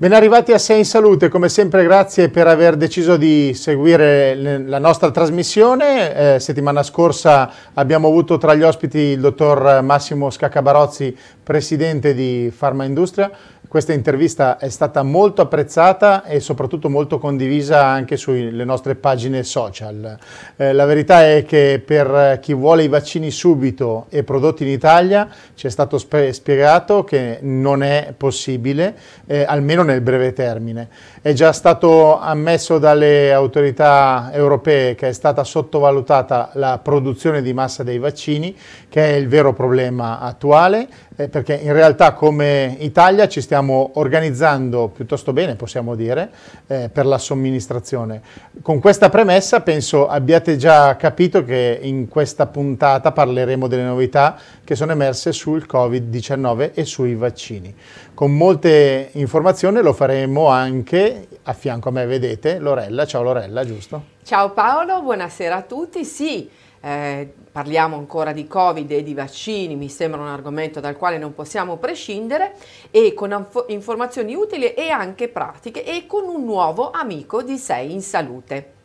Ben arrivati a Sei in Salute, come sempre grazie per aver deciso di seguire la nostra trasmissione. Eh, settimana scorsa abbiamo avuto tra gli ospiti il dottor Massimo Scaccabarozzi, presidente di Pharma Industria. Questa intervista è stata molto apprezzata e soprattutto molto condivisa anche sulle nostre pagine social. Eh, la verità è che per chi vuole i vaccini subito e prodotti in Italia ci è stato spiegato che non è possibile, eh, almeno nel breve termine. È già stato ammesso dalle autorità europee che è stata sottovalutata la produzione di massa dei vaccini, che è il vero problema attuale eh, perché in realtà come Italia ci stiamo organizzando piuttosto bene, possiamo dire, eh, per la somministrazione. Con questa premessa penso abbiate già capito che in questa puntata parleremo delle novità che sono emerse sul Covid-19 e sui vaccini. Con molte informazioni lo faremo anche a fianco a me, vedete, Lorella. Ciao Lorella, giusto? Ciao Paolo, buonasera a tutti. Sì, eh, parliamo ancora di Covid e di vaccini, mi sembra un argomento dal quale non possiamo prescindere e con informazioni utili e anche pratiche e con un nuovo amico di Sei in Salute.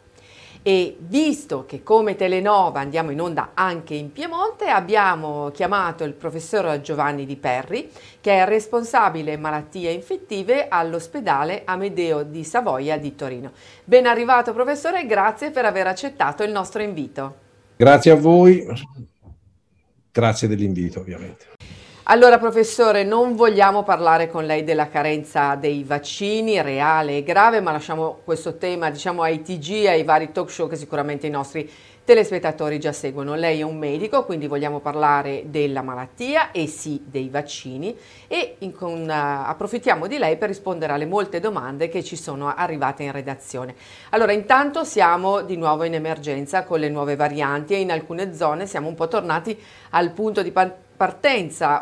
E visto che come Telenova andiamo in onda anche in Piemonte, abbiamo chiamato il professor Giovanni Di Perri, che è responsabile malattie infettive all'ospedale Amedeo di Savoia di Torino. Ben arrivato professore grazie per aver accettato il nostro invito. Grazie a voi, grazie dell'invito ovviamente. Allora professore, non vogliamo parlare con lei della carenza dei vaccini, reale e grave, ma lasciamo questo tema diciamo ai TG ai vari talk show che sicuramente i nostri telespettatori già seguono. Lei è un medico, quindi vogliamo parlare della malattia e sì dei vaccini e con, uh, approfittiamo di lei per rispondere alle molte domande che ci sono arrivate in redazione. Allora, intanto siamo di nuovo in emergenza con le nuove varianti e in alcune zone siamo un po' tornati al punto di partenza,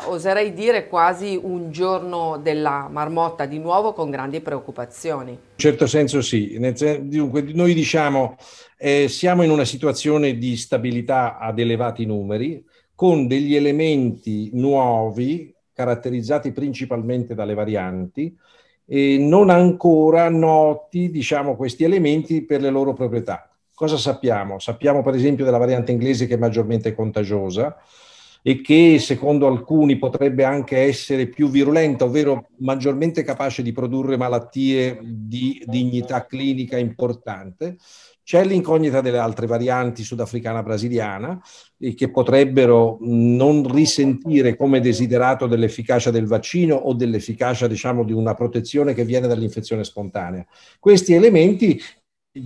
oserei dire quasi un giorno della marmotta di nuovo con grandi preoccupazioni. In certo senso sì, dunque noi diciamo eh, siamo in una situazione di stabilità ad elevati numeri con degli elementi nuovi caratterizzati principalmente dalle varianti e non ancora noti diciamo questi elementi per le loro proprietà. Cosa sappiamo? Sappiamo per esempio della variante inglese che è maggiormente contagiosa, e che secondo alcuni potrebbe anche essere più virulenta, ovvero maggiormente capace di produrre malattie di dignità clinica importante. C'è l'incognita delle altre varianti sudafricana brasiliana che potrebbero non risentire come desiderato dell'efficacia del vaccino o dell'efficacia diciamo di una protezione che viene dall'infezione spontanea. Questi elementi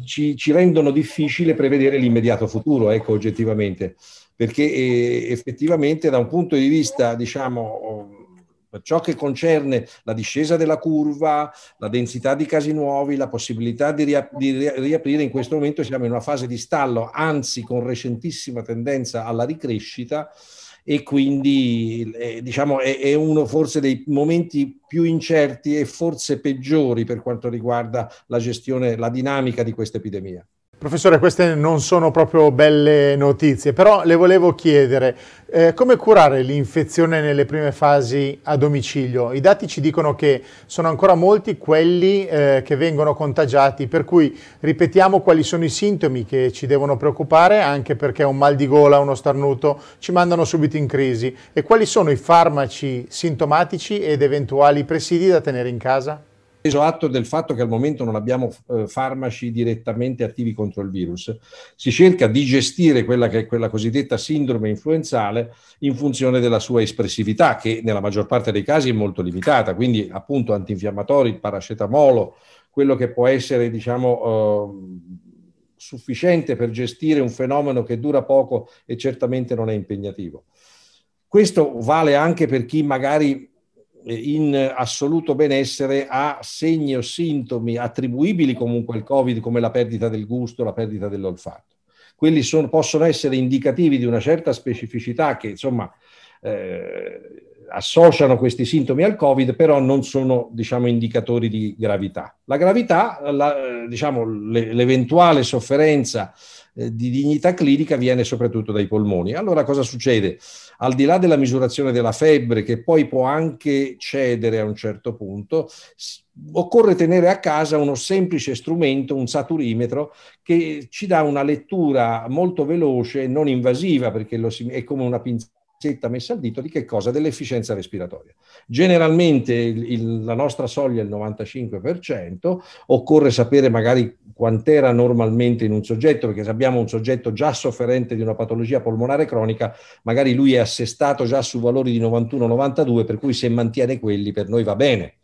ci, ci rendono difficile prevedere l'immediato futuro, ecco oggettivamente. Perché eh, effettivamente da un punto di vista, diciamo, per ciò che concerne la discesa della curva, la densità di casi nuovi, la possibilità di, ria- di riaprire, in questo momento siamo in una fase di stallo, anzi con recentissima tendenza alla ricrescita e quindi eh, diciamo è, è, uno forse dei momenti più incerti e forse peggiori per quanto riguarda la gestione, la dinamica di questa epidemia. Professore, queste non sono proprio belle notizie, però le volevo chiedere eh, come curare l'infezione nelle prime fasi a domicilio. I dati ci dicono che sono ancora molti quelli eh, che vengono contagiati, per cui ripetiamo quali sono i sintomi che ci devono preoccupare, anche perché un mal di gola, uno starnuto ci mandano subito in crisi, e quali sono i farmaci sintomatici ed eventuali presidi da tenere in casa? Preso atto del fatto che al momento non abbiamo eh, farmaci direttamente attivi contro il virus, si cerca di gestire quella che è quella cosiddetta sindrome influenzale in funzione della sua espressività, che nella maggior parte dei casi è molto limitata, quindi appunto antinfiammatori, paracetamolo, quello che può essere diciamo eh, sufficiente per gestire un fenomeno che dura poco e certamente non è impegnativo. Questo vale anche per chi magari in assoluto benessere ha segni o sintomi attribuibili comunque al Covid come la perdita del gusto, la perdita dell'olfatto. Quelli sono, possono essere indicativi di una certa specificità che insomma eh, associano questi sintomi al Covid, però non sono diciamo, indicatori di gravità. La gravità, la, diciamo, le, l'eventuale sofferenza eh, di dignità clinica viene soprattutto dai polmoni. Allora cosa succede? Al di là della misurazione della febbre, che poi può anche cedere a un certo punto, occorre tenere a casa uno semplice strumento, un saturimetro, che ci dà una lettura molto veloce non invasiva, perché si, è come una pinzetta messa al dito di che cosa? Dell'efficienza respiratoria. Generalmente il, il, la nostra soglia è il 95%, occorre sapere magari quant'era normalmente in un soggetto, perché se abbiamo un soggetto già sofferente di una patologia polmonare cronica, magari lui è assestato già su valori di 91-92, per cui se mantiene quelli per noi va bene.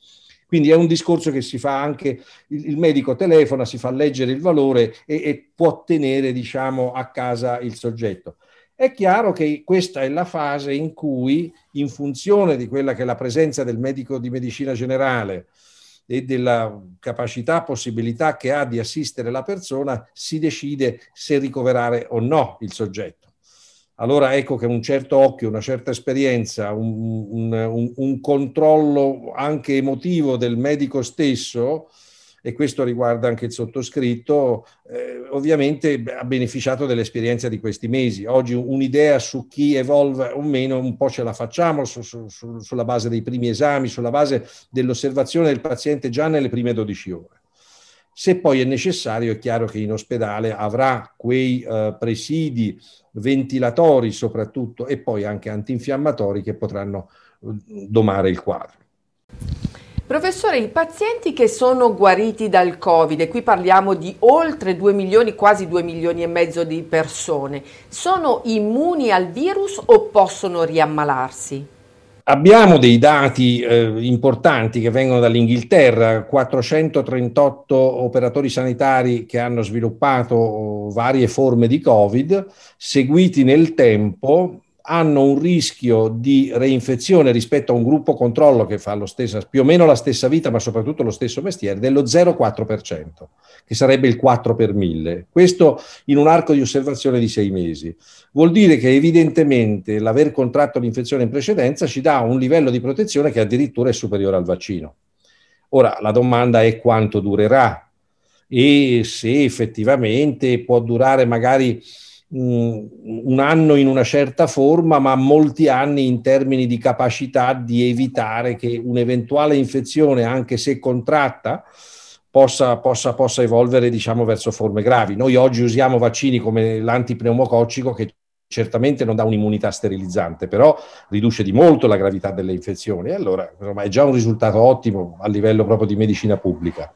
Quindi è un discorso che si fa anche, il medico telefona, si fa leggere il valore e, e può tenere diciamo, a casa il soggetto. È chiaro che questa è la fase in cui, in funzione di quella che è la presenza del medico di medicina generale e della capacità, possibilità che ha di assistere la persona, si decide se ricoverare o no il soggetto. Allora ecco che un certo occhio, una certa esperienza, un, un, un controllo anche emotivo del medico stesso e questo riguarda anche il sottoscritto, eh, ovviamente ha beneficiato dell'esperienza di questi mesi. Oggi un'idea su chi evolve o meno un po' ce la facciamo su, su, su, sulla base dei primi esami, sulla base dell'osservazione del paziente già nelle prime 12 ore. Se poi è necessario, è chiaro che in ospedale avrà quei uh, presidi ventilatori soprattutto e poi anche antinfiammatori che potranno uh, domare il quadro. Professore, i pazienti che sono guariti dal Covid, e qui parliamo di oltre 2 milioni, quasi 2 milioni e mezzo di persone, sono immuni al virus o possono riammalarsi? Abbiamo dei dati eh, importanti che vengono dall'Inghilterra, 438 operatori sanitari che hanno sviluppato varie forme di Covid, seguiti nel tempo, hanno un rischio di reinfezione rispetto a un gruppo controllo che fa stesso, più o meno la stessa vita, ma soprattutto lo stesso mestiere, dello 0,4%, che sarebbe il 4 per 1000. Questo in un arco di osservazione di sei mesi. Vuol dire che evidentemente l'aver contratto l'infezione in precedenza ci dà un livello di protezione che addirittura è superiore al vaccino. Ora, la domanda è quanto durerà e se effettivamente può durare magari un anno in una certa forma, ma molti anni in termini di capacità di evitare che un'eventuale infezione, anche se contratta, possa, possa, possa evolvere diciamo, verso forme gravi. Noi oggi usiamo vaccini come l'antipneumococcico che certamente non dà un'immunità sterilizzante, però riduce di molto la gravità delle infezioni. Allora, insomma, è già un risultato ottimo a livello proprio di medicina pubblica.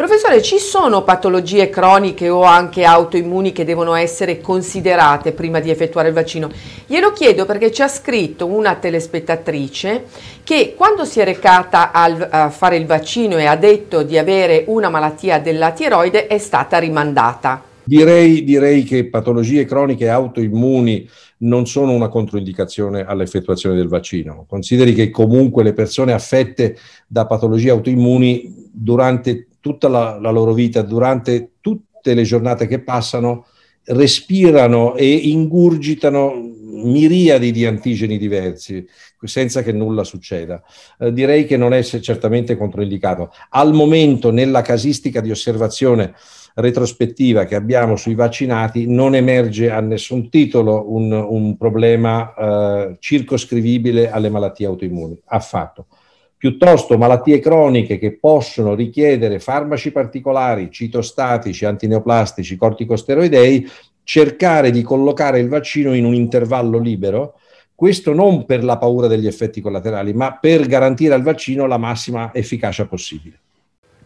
Professore, ci sono patologie croniche o anche autoimmuni che devono essere considerate prima di effettuare il vaccino? Glielo chiedo perché ci ha scritto una telespettatrice che quando si è recata al, a fare il vaccino e ha detto di avere una malattia della tiroide è stata rimandata. Direi, direi che patologie croniche autoimmuni non sono una controindicazione all'effettuazione del vaccino. Consideri che comunque le persone affette da patologie autoimmuni durante tutta la, la loro vita, durante tutte le giornate che passano, respirano e ingurgitano miriadi di antigeni diversi senza che nulla succeda. Eh, direi che non è certamente controindicato. Al momento, nella casistica di osservazione retrospettiva che abbiamo sui vaccinati, non emerge a nessun titolo un, un problema eh, circoscrivibile alle malattie autoimmuni, affatto piuttosto malattie croniche che possono richiedere farmaci particolari, citostatici, antineoplastici, corticosteroidei, cercare di collocare il vaccino in un intervallo libero, questo non per la paura degli effetti collaterali, ma per garantire al vaccino la massima efficacia possibile.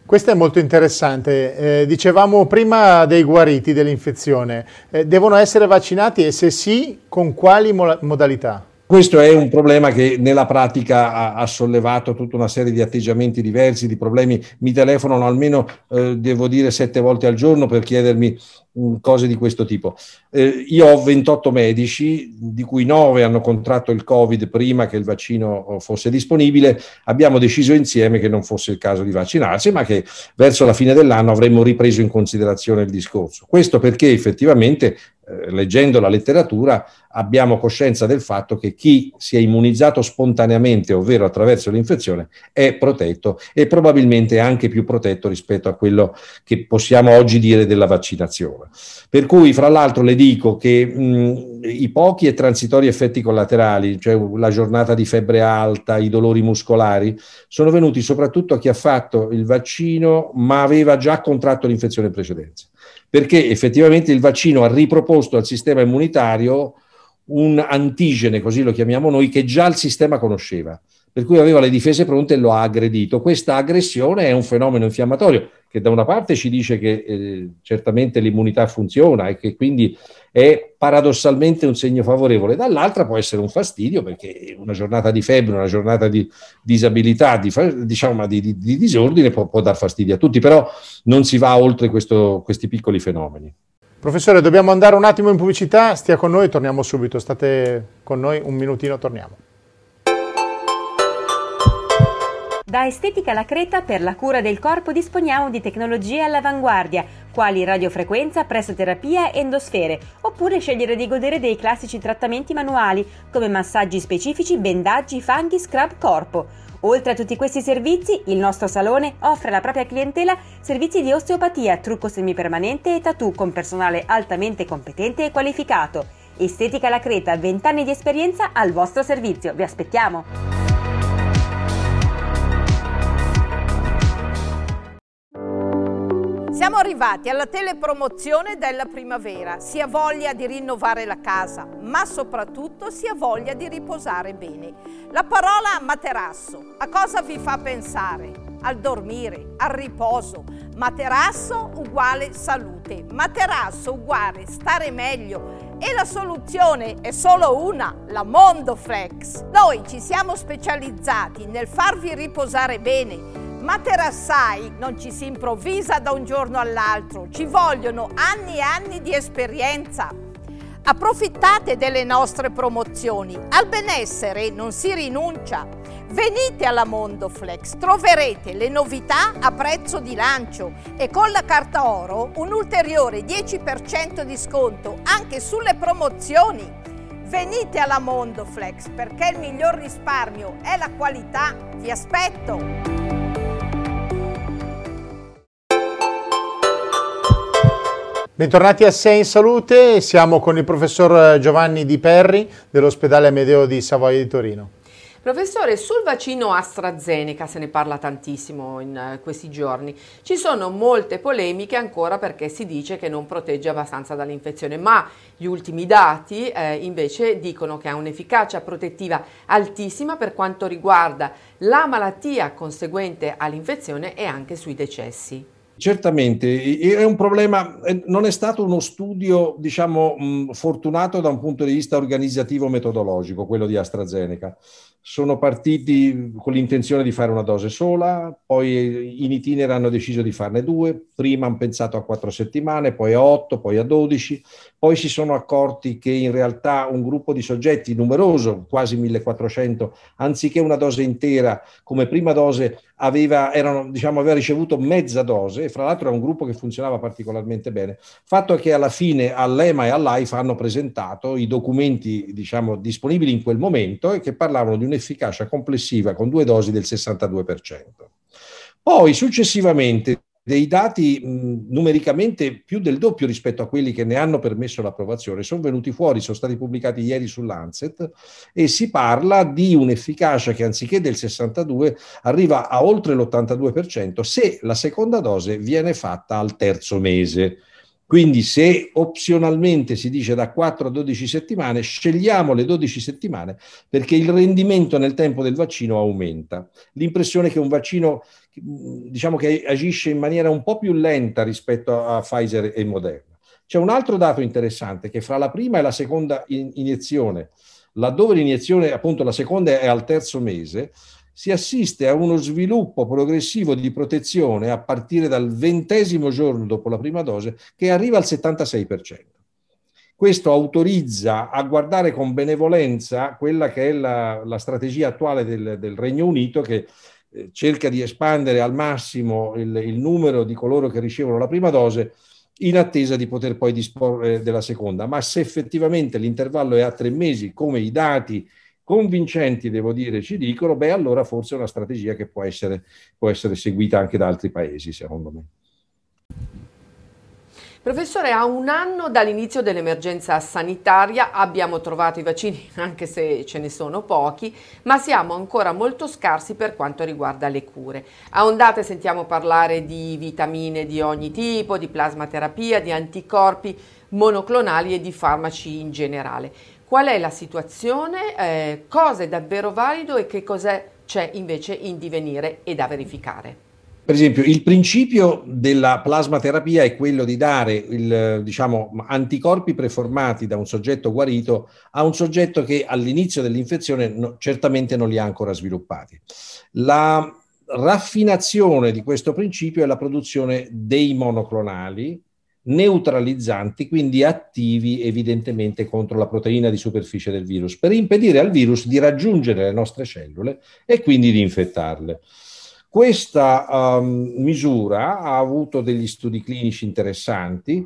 Questo è molto interessante. Eh, dicevamo prima dei guariti dell'infezione. Eh, devono essere vaccinati e se sì, con quali mo modalità? Questo è un problema che nella pratica ha, ha, sollevato tutta una serie di atteggiamenti diversi, di problemi. Mi telefonano almeno, eh, devo dire, sette volte al giorno per chiedermi mh, cose di questo tipo. Eh, io ho 28 medici, di cui 9 hanno contratto il Covid prima che il vaccino fosse disponibile. Abbiamo deciso insieme che non fosse il caso di vaccinarsi, ma che verso la fine dell'anno avremmo ripreso in considerazione il discorso. Questo perché effettivamente eh, leggendo la letteratura abbiamo coscienza del fatto che chi si è immunizzato spontaneamente, ovvero attraverso l'infezione, è protetto e probabilmente anche più protetto rispetto a quello che possiamo oggi dire della vaccinazione. Per cui, fra l'altro, le dico che mh, i pochi e transitori effetti collaterali, cioè la giornata di febbre alta, i dolori muscolari, sono venuti soprattutto a chi ha fatto il vaccino ma aveva già contratto l'infezione in precedenza perché effettivamente il vaccino ha riproposto al sistema immunitario un antigene, così lo chiamiamo noi, che già il sistema conosceva, per cui aveva le difese pronte e lo ha aggredito. Questa aggressione è un fenomeno infiammatorio che da una parte ci dice che eh, certamente l'immunità funziona e che quindi è paradossalmente un segno favorevole, dall'altra può essere un fastidio perché una giornata di febbre, una giornata di disabilità, di, diciamo, di, di, di disordine può, può, dar fastidio a tutti, però non si va oltre questo, questi piccoli fenomeni. Professore, dobbiamo andare un attimo in pubblicità, stia con noi, torniamo subito, state con noi un minutino, torniamo. Da Estetica La Creta per la cura del corpo disponiamo di tecnologie all'avanguardia, quali radiofrequenza, pressoterapia e endosfere, oppure scegliere di godere dei classici trattamenti manuali come massaggi specifici, bendaggi, fanghi, scrub corpo. Oltre a tutti questi servizi, il nostro salone offre alla propria clientela servizi di osteopatia, trucco semipermanente e tattoo con personale altamente competente e qualificato. Estetica La Creta, 20 anni di esperienza al vostro servizio. Vi aspettiamo! Siamo arrivati alla telepromozione della primavera, si ha voglia di rinnovare la casa, ma soprattutto si ha voglia di riposare bene. La parola materasso, a cosa vi fa pensare? Al dormire, al riposo. Materasso uguale salute, materasso uguale stare meglio e la soluzione è solo una, la Mondoflex. Noi ci siamo specializzati nel farvi riposare bene Materassai non ci si improvvisa da un giorno all'altro, ci vogliono anni e anni di esperienza. Approfittate delle nostre promozioni, al benessere non si rinuncia. Venite alla Mondoflex, troverete le novità a prezzo di lancio e con la carta oro un ulteriore 10% di sconto anche sulle promozioni. Venite alla Mondoflex perché il miglior risparmio è la qualità. Vi aspetto! Bentornati a Sei in Salute, siamo con il professor Giovanni Di Perri dell'ospedale Amedeo di Savoia di Torino. Professore, sul vaccino AstraZeneca se ne parla tantissimo in uh, questi giorni. Ci sono molte polemiche ancora perché si dice che non protegge abbastanza dall'infezione, ma gli ultimi dati eh, invece dicono che ha un'efficacia protettiva altissima per quanto riguarda la malattia conseguente all'infezione e anche sui decessi. Certamente, è un problema, non è stato uno studio, diciamo, fortunato da un punto di vista organizzativo metodologico, quello di AstraZeneca. Sono partiti con l'intenzione di fare una dose sola, poi in itinere hanno deciso di farne due, prima hanno pensato a quattro settimane, poi a otto, poi a dodici, poi si sono accorti che in realtà un gruppo di soggetti numeroso, quasi 1400, anziché una dose intera come prima dose, aveva, erano, diciamo, aveva ricevuto mezza dose, e fra l'altro era un gruppo che funzionava particolarmente bene. Fatto è che alla fine all'EMA e all'AIFA hanno presentato i documenti diciamo, disponibili in quel momento e che parlavano di un un'efficacia complessiva con due dosi del 62%. Poi successivamente dei dati mh, numericamente più del doppio rispetto a quelli che ne hanno permesso l'approvazione sono venuti fuori, sono stati pubblicati ieri sull'Ancet e si parla di un'efficacia che anziché del 62 arriva a oltre l'82% se la seconda dose viene fatta al terzo mese. Quindi se opzionalmente si dice da 4 a 12 settimane, scegliamo le 12 settimane perché il rendimento nel tempo del vaccino aumenta. L'impressione che un vaccino diciamo che agisce in maniera un po' più lenta rispetto a Pfizer e Moderna. C'è un altro dato interessante che fra la prima e la seconda iniezione laddove l'iniezione, appunto la seconda è al terzo mese, si assiste a uno sviluppo progressivo di protezione a partire dal ventesimo giorno dopo la prima dose che arriva al 76%. Questo autorizza a guardare con benevolenza quella che è la, la strategia attuale del, del, Regno Unito che cerca di espandere al massimo il, il numero di coloro che ricevono la prima dose in attesa di poter poi disporre della seconda. Ma se effettivamente l'intervallo è a tre mesi, come i dati convincenti, devo dire, ci dicono, beh, allora forse è una strategia che può essere, può essere seguita anche da altri paesi, secondo me. Professore, a un anno dall'inizio dell'emergenza sanitaria abbiamo trovato i vaccini, anche se ce ne sono pochi, ma siamo ancora molto scarsi per quanto riguarda le cure. A ondate sentiamo parlare di vitamine di ogni tipo, di plasmaterapia, di anticorpi monoclonali e di farmaci in generale qual è la situazione, eh, cosa è davvero valido e che cosa c'è invece in divenire e da verificare. Per esempio, il principio della plasmaterapia è quello di dare il, diciamo, anticorpi preformati da un soggetto guarito a un soggetto che all'inizio dell'infezione no, certamente non li ha ancora sviluppati. La raffinazione di questo principio è la produzione dei monoclonali, neutralizzanti, quindi attivi evidentemente contro la proteina di superficie del virus, per impedire al virus di raggiungere le nostre cellule e quindi di infettarle. Questa um, misura ha avuto degli studi clinici interessanti,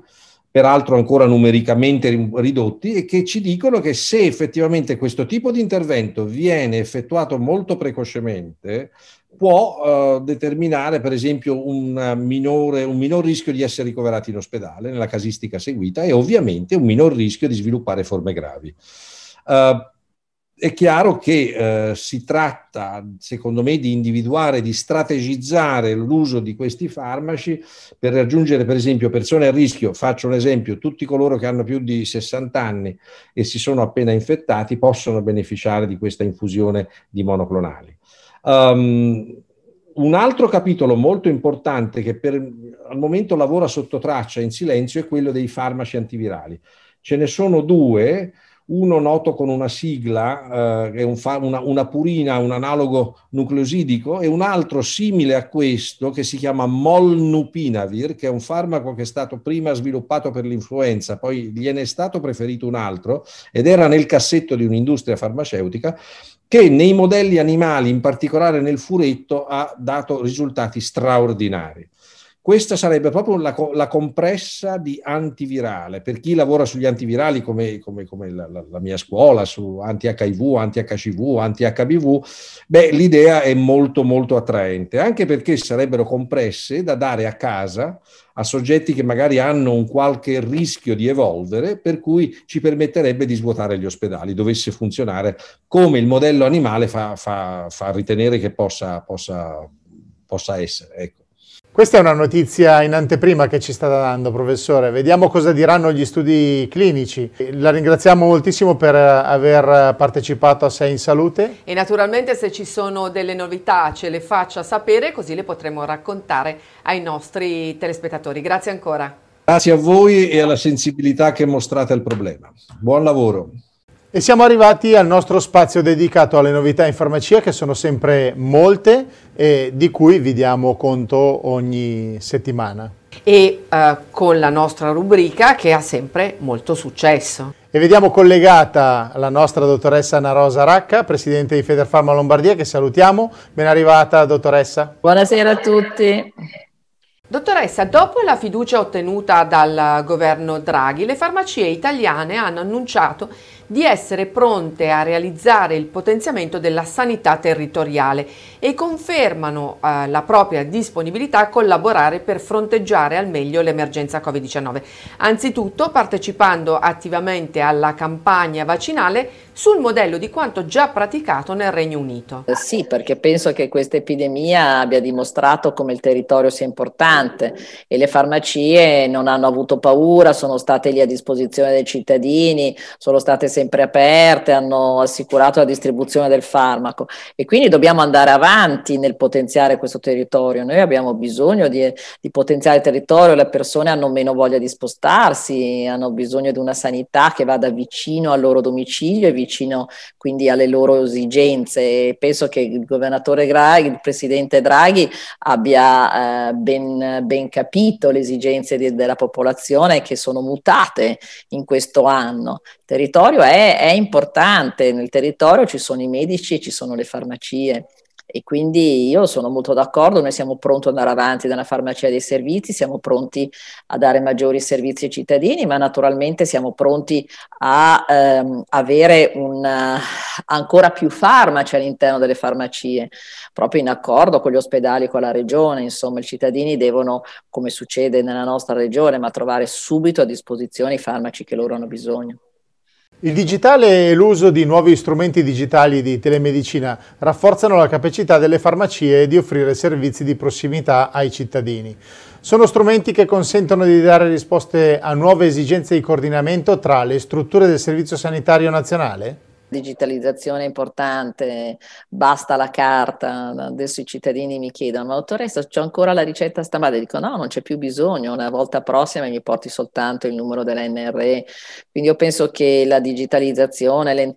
peraltro ancora numericamente ridotti, e che ci dicono che se effettivamente questo tipo di intervento viene effettuato molto precocemente, può uh, determinare per esempio un minore, un minor rischio di essere ricoverati in ospedale nella casistica seguita e ovviamente un minor rischio di sviluppare forme gravi. Uh, è chiaro che uh, si tratta, secondo me, di individuare, di strategizzare l'uso di questi farmaci per raggiungere, per esempio, persone a rischio. Faccio un esempio, tutti coloro che hanno più di 60 anni e si sono appena infettati possono beneficiare di questa infusione di monoclonali. Um, un altro capitolo molto importante che per, al momento lavora sotto traccia in silenzio è quello dei farmaci antivirali. Ce ne sono due uno noto con una sigla, eh, un fa- una, una, purina, un analogo nucleosidico, e un altro simile a questo che si chiama Molnupinavir, che è un farmaco che è stato prima sviluppato per l'influenza, poi gliene è stato preferito un altro ed era nel cassetto di un'industria farmaceutica che nei modelli animali, in particolare nel furetto, ha dato risultati straordinari. Questa sarebbe proprio la, la, compressa di antivirale. Per chi lavora sugli antivirali come, come, come la, la, la, mia scuola, su anti-HIV, anti-HCV, anti-HBV, beh, l'idea è molto molto attraente, anche perché sarebbero compresse da dare a casa a soggetti che magari hanno un qualche rischio di evolvere, per cui ci permetterebbe di svuotare gli ospedali, dovesse funzionare come il modello animale fa, fa, fa ritenere che possa, possa, possa essere. Ecco. Questa è una notizia in anteprima che ci sta dando, professore. Vediamo cosa diranno gli studi clinici. La ringraziamo moltissimo per aver partecipato a Sei in Salute. E naturalmente se ci sono delle novità ce le faccia sapere, così le potremo raccontare ai nostri telespettatori. Grazie ancora. Grazie a voi e alla sensibilità che mostrate al problema. Buon lavoro. E siamo arrivati al nostro spazio dedicato alle novità in farmacia che sono sempre molte e di cui vi diamo conto ogni settimana. E uh, con la nostra rubrica che ha sempre molto successo. E vediamo collegata la nostra dottoressa Anna Rosa Racca, presidente di Federfarma Lombardia, che salutiamo. Ben arrivata dottoressa. Buonasera a tutti. Dottoressa, dopo la fiducia ottenuta dal governo Draghi, le farmacie italiane hanno annunciato di essere pronte a realizzare il potenziamento della sanità territoriale e confermano eh, la propria disponibilità a collaborare per fronteggiare al meglio l'emergenza Covid-19. Anzitutto partecipando attivamente alla campagna vaccinale sul modello di quanto già praticato nel Regno Unito. Eh, sì, perché penso che questa epidemia abbia dimostrato come il territorio sia importante e le farmacie non hanno avuto paura, sono state lì a disposizione dei cittadini, sono state sempre aperte, hanno assicurato la distribuzione del farmaco e quindi dobbiamo andare avanti nel potenziare questo territorio. Noi abbiamo bisogno di, di potenziare il territorio, le persone hanno meno voglia di spostarsi, hanno bisogno di una sanità che vada vicino al loro domicilio e vicino quindi alle loro esigenze. E penso che il governatore Draghi, il presidente Draghi abbia eh, ben, ben, capito le esigenze di, della popolazione che sono mutate in questo anno. Il territorio è, è importante, nel territorio ci sono i medici ci sono le farmacie. E quindi io sono molto d'accordo, noi siamo pronti ad andare avanti nella farmacia dei servizi, siamo pronti a dare maggiori servizi ai cittadini, ma naturalmente siamo pronti a ehm, avere un, uh, ancora più farmaci all'interno delle farmacie, proprio in accordo con gli ospedali, con la regione, insomma i cittadini devono, come succede nella nostra regione, ma trovare subito a disposizione i farmaci che loro hanno bisogno. Il digitale e l'uso di nuovi strumenti digitali di telemedicina rafforzano la capacità delle farmacie di offrire servizi di prossimità ai cittadini. Sono strumenti che consentono di dare risposte a nuove esigenze di coordinamento tra le strutture del Servizio Sanitario Nazionale? Digitalizzazione importante, basta la carta, adesso i cittadini mi chiedono, ma dottoressa c'è ancora la ricetta stampata? Dico no, non c'è più bisogno, una volta prossima mi porti soltanto il numero dell'NRE, quindi io penso che la digitalizzazione, le,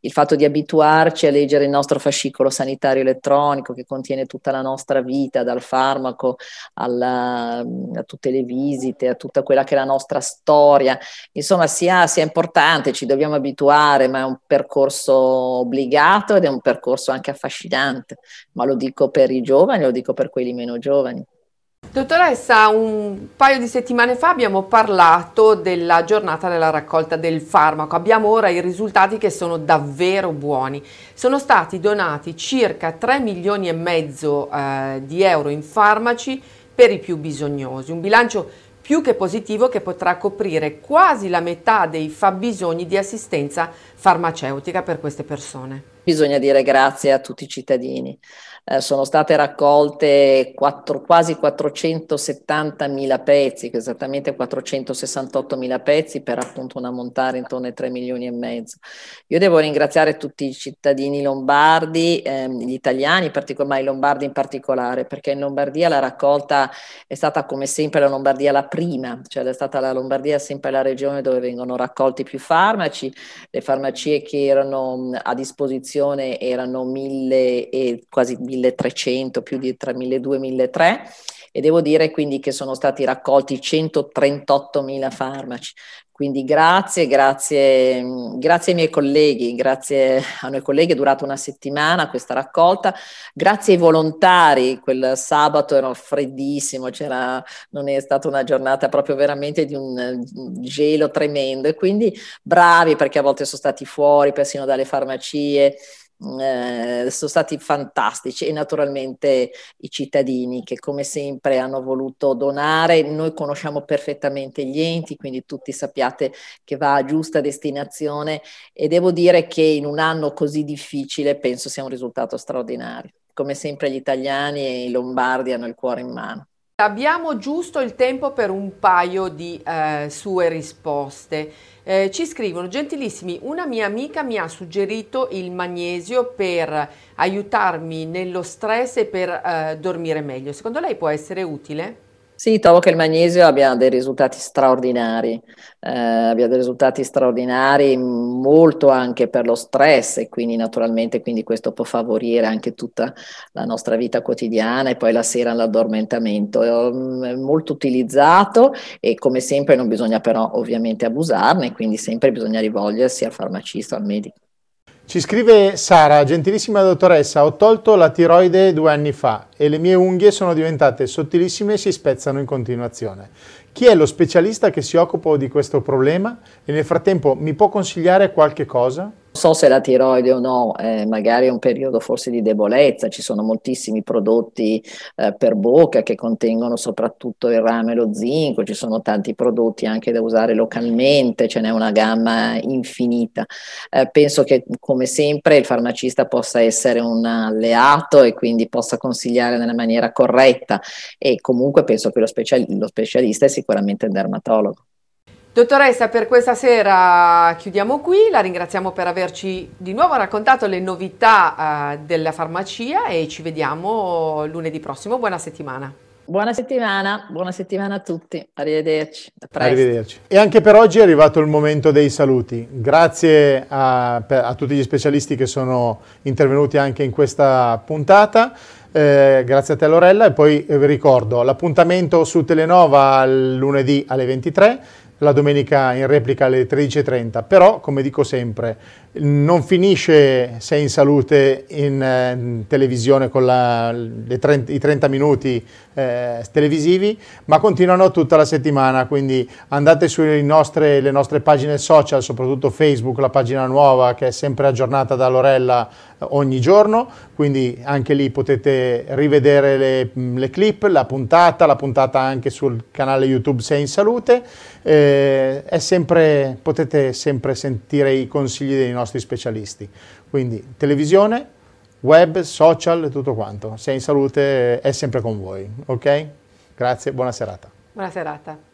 il fatto di abituarci a leggere il nostro fascicolo sanitario elettronico che contiene tutta la nostra vita, dal farmaco alla, a tutte le visite, a tutta quella che è la nostra storia, insomma sia, sia importante, ci dobbiamo abituare, ma è un percorso obbligato ed è un percorso anche affascinante, ma lo dico per i giovani, lo dico per quelli meno giovani. Dottoressa, un paio di settimane fa abbiamo parlato della giornata della raccolta del farmaco. Abbiamo ora i risultati che sono davvero buoni. Sono stati donati circa 3 milioni e mezzo eh, di euro in farmaci per i più bisognosi, un bilancio più che positivo che potrà coprire quasi la metà dei fabbisogni di assistenza farmaceutica per queste persone. Bisogna dire grazie a tutti i cittadini eh, sono state raccolte quattro, quasi 470 mila pezzi, esattamente 468 mila pezzi per appunto un ammontare intorno ai 3 milioni e mezzo. Io devo ringraziare tutti i cittadini lombardi, ehm, gli italiani, ma i lombardi in particolare, perché in Lombardia la raccolta è stata come sempre la Lombardia la prima, cioè è stata la Lombardia sempre la regione dove vengono raccolti più farmaci, le farmacie che erano a disposizione erano mille e quasi 1300, più di tra 1200 e 1300 e devo dire quindi che sono stati raccolti 138.000 farmaci. Quindi grazie, grazie, grazie ai miei colleghi, grazie a noi colleghi, è durata una settimana questa raccolta, grazie ai volontari, quel sabato era freddissimo, non è stata una giornata proprio veramente di un gelo tremendo. E quindi bravi perché a volte sono stati fuori persino dalle farmacie, eh, sono stati fantastici e naturalmente i cittadini che come sempre hanno voluto donare. Noi conosciamo perfettamente gli enti, quindi tutti sappiate che va a giusta destinazione e devo dire che in un anno così difficile penso sia un risultato straordinario. Come sempre gli italiani e i lombardi hanno il cuore in mano. Abbiamo giusto il tempo per un paio di eh, sue risposte. Eh, ci scrivono, gentilissimi, una mia amica mi ha suggerito il magnesio per aiutarmi nello stress e per eh, dormire meglio. Secondo lei può essere utile? Sì, trovo che il magnesio abbia dei risultati straordinari, eh, abbia dei risultati straordinari molto anche per lo stress e quindi naturalmente quindi questo può favorire anche tutta la nostra vita quotidiana e poi la sera l'addormentamento. È mm, molto utilizzato e come sempre non bisogna però ovviamente abusarne, quindi sempre bisogna rivolgersi al farmacista al medico. Ci scrive Sara, gentilissima dottoressa, ho tolto la tiroide due anni fa e le mie unghie sono diventate sottilissime e si spezzano in continuazione. Chi è lo specialista che si occupa di questo problema e nel frattempo mi può consigliare qualche cosa? so se la tiroide o no, eh, magari è un periodo forse di debolezza, ci sono moltissimi prodotti eh, per bocca che contengono soprattutto il rame e lo zinco, ci sono tanti prodotti anche da usare localmente, ce n'è una gamma infinita. Eh, penso che come sempre il farmacista possa essere un alleato e quindi possa consigliare nella maniera corretta e comunque penso che lo, speciali- lo specialista è sicuramente il dermatologo. Dottoressa, per questa sera chiudiamo qui, la ringraziamo per averci di nuovo raccontato le novità uh, della farmacia e ci vediamo lunedì prossimo. Buona settimana. Buona settimana, buona settimana a tutti, arrivederci. Arrivederci. E anche per oggi è arrivato il momento dei saluti. Grazie a, a tutti gli specialisti che sono intervenuti anche in questa puntata. Eh, grazie a te Lorella. E poi eh, vi ricordo l'appuntamento su Telenova lunedì alle 23 la domenica in replica alle 13.30, però come dico sempre non finisce Sei in Salute in, eh, in televisione con la, 30, i 30 minuti eh, televisivi, ma continuano tutta la settimana, quindi andate sulle nostre, nostre, pagine social, soprattutto Facebook, la pagina nuova che è sempre aggiornata da Lorella eh, ogni giorno, quindi anche lì potete rivedere le, le, clip, la puntata, la puntata anche sul canale YouTube Sei in Salute, eh, sempre, potete sempre sentire i consigli dei nostri nostri specialisti. Quindi televisione, web, social e tutto quanto. Sei in salute è sempre con voi, ok? Grazie, buona serata. Buona serata.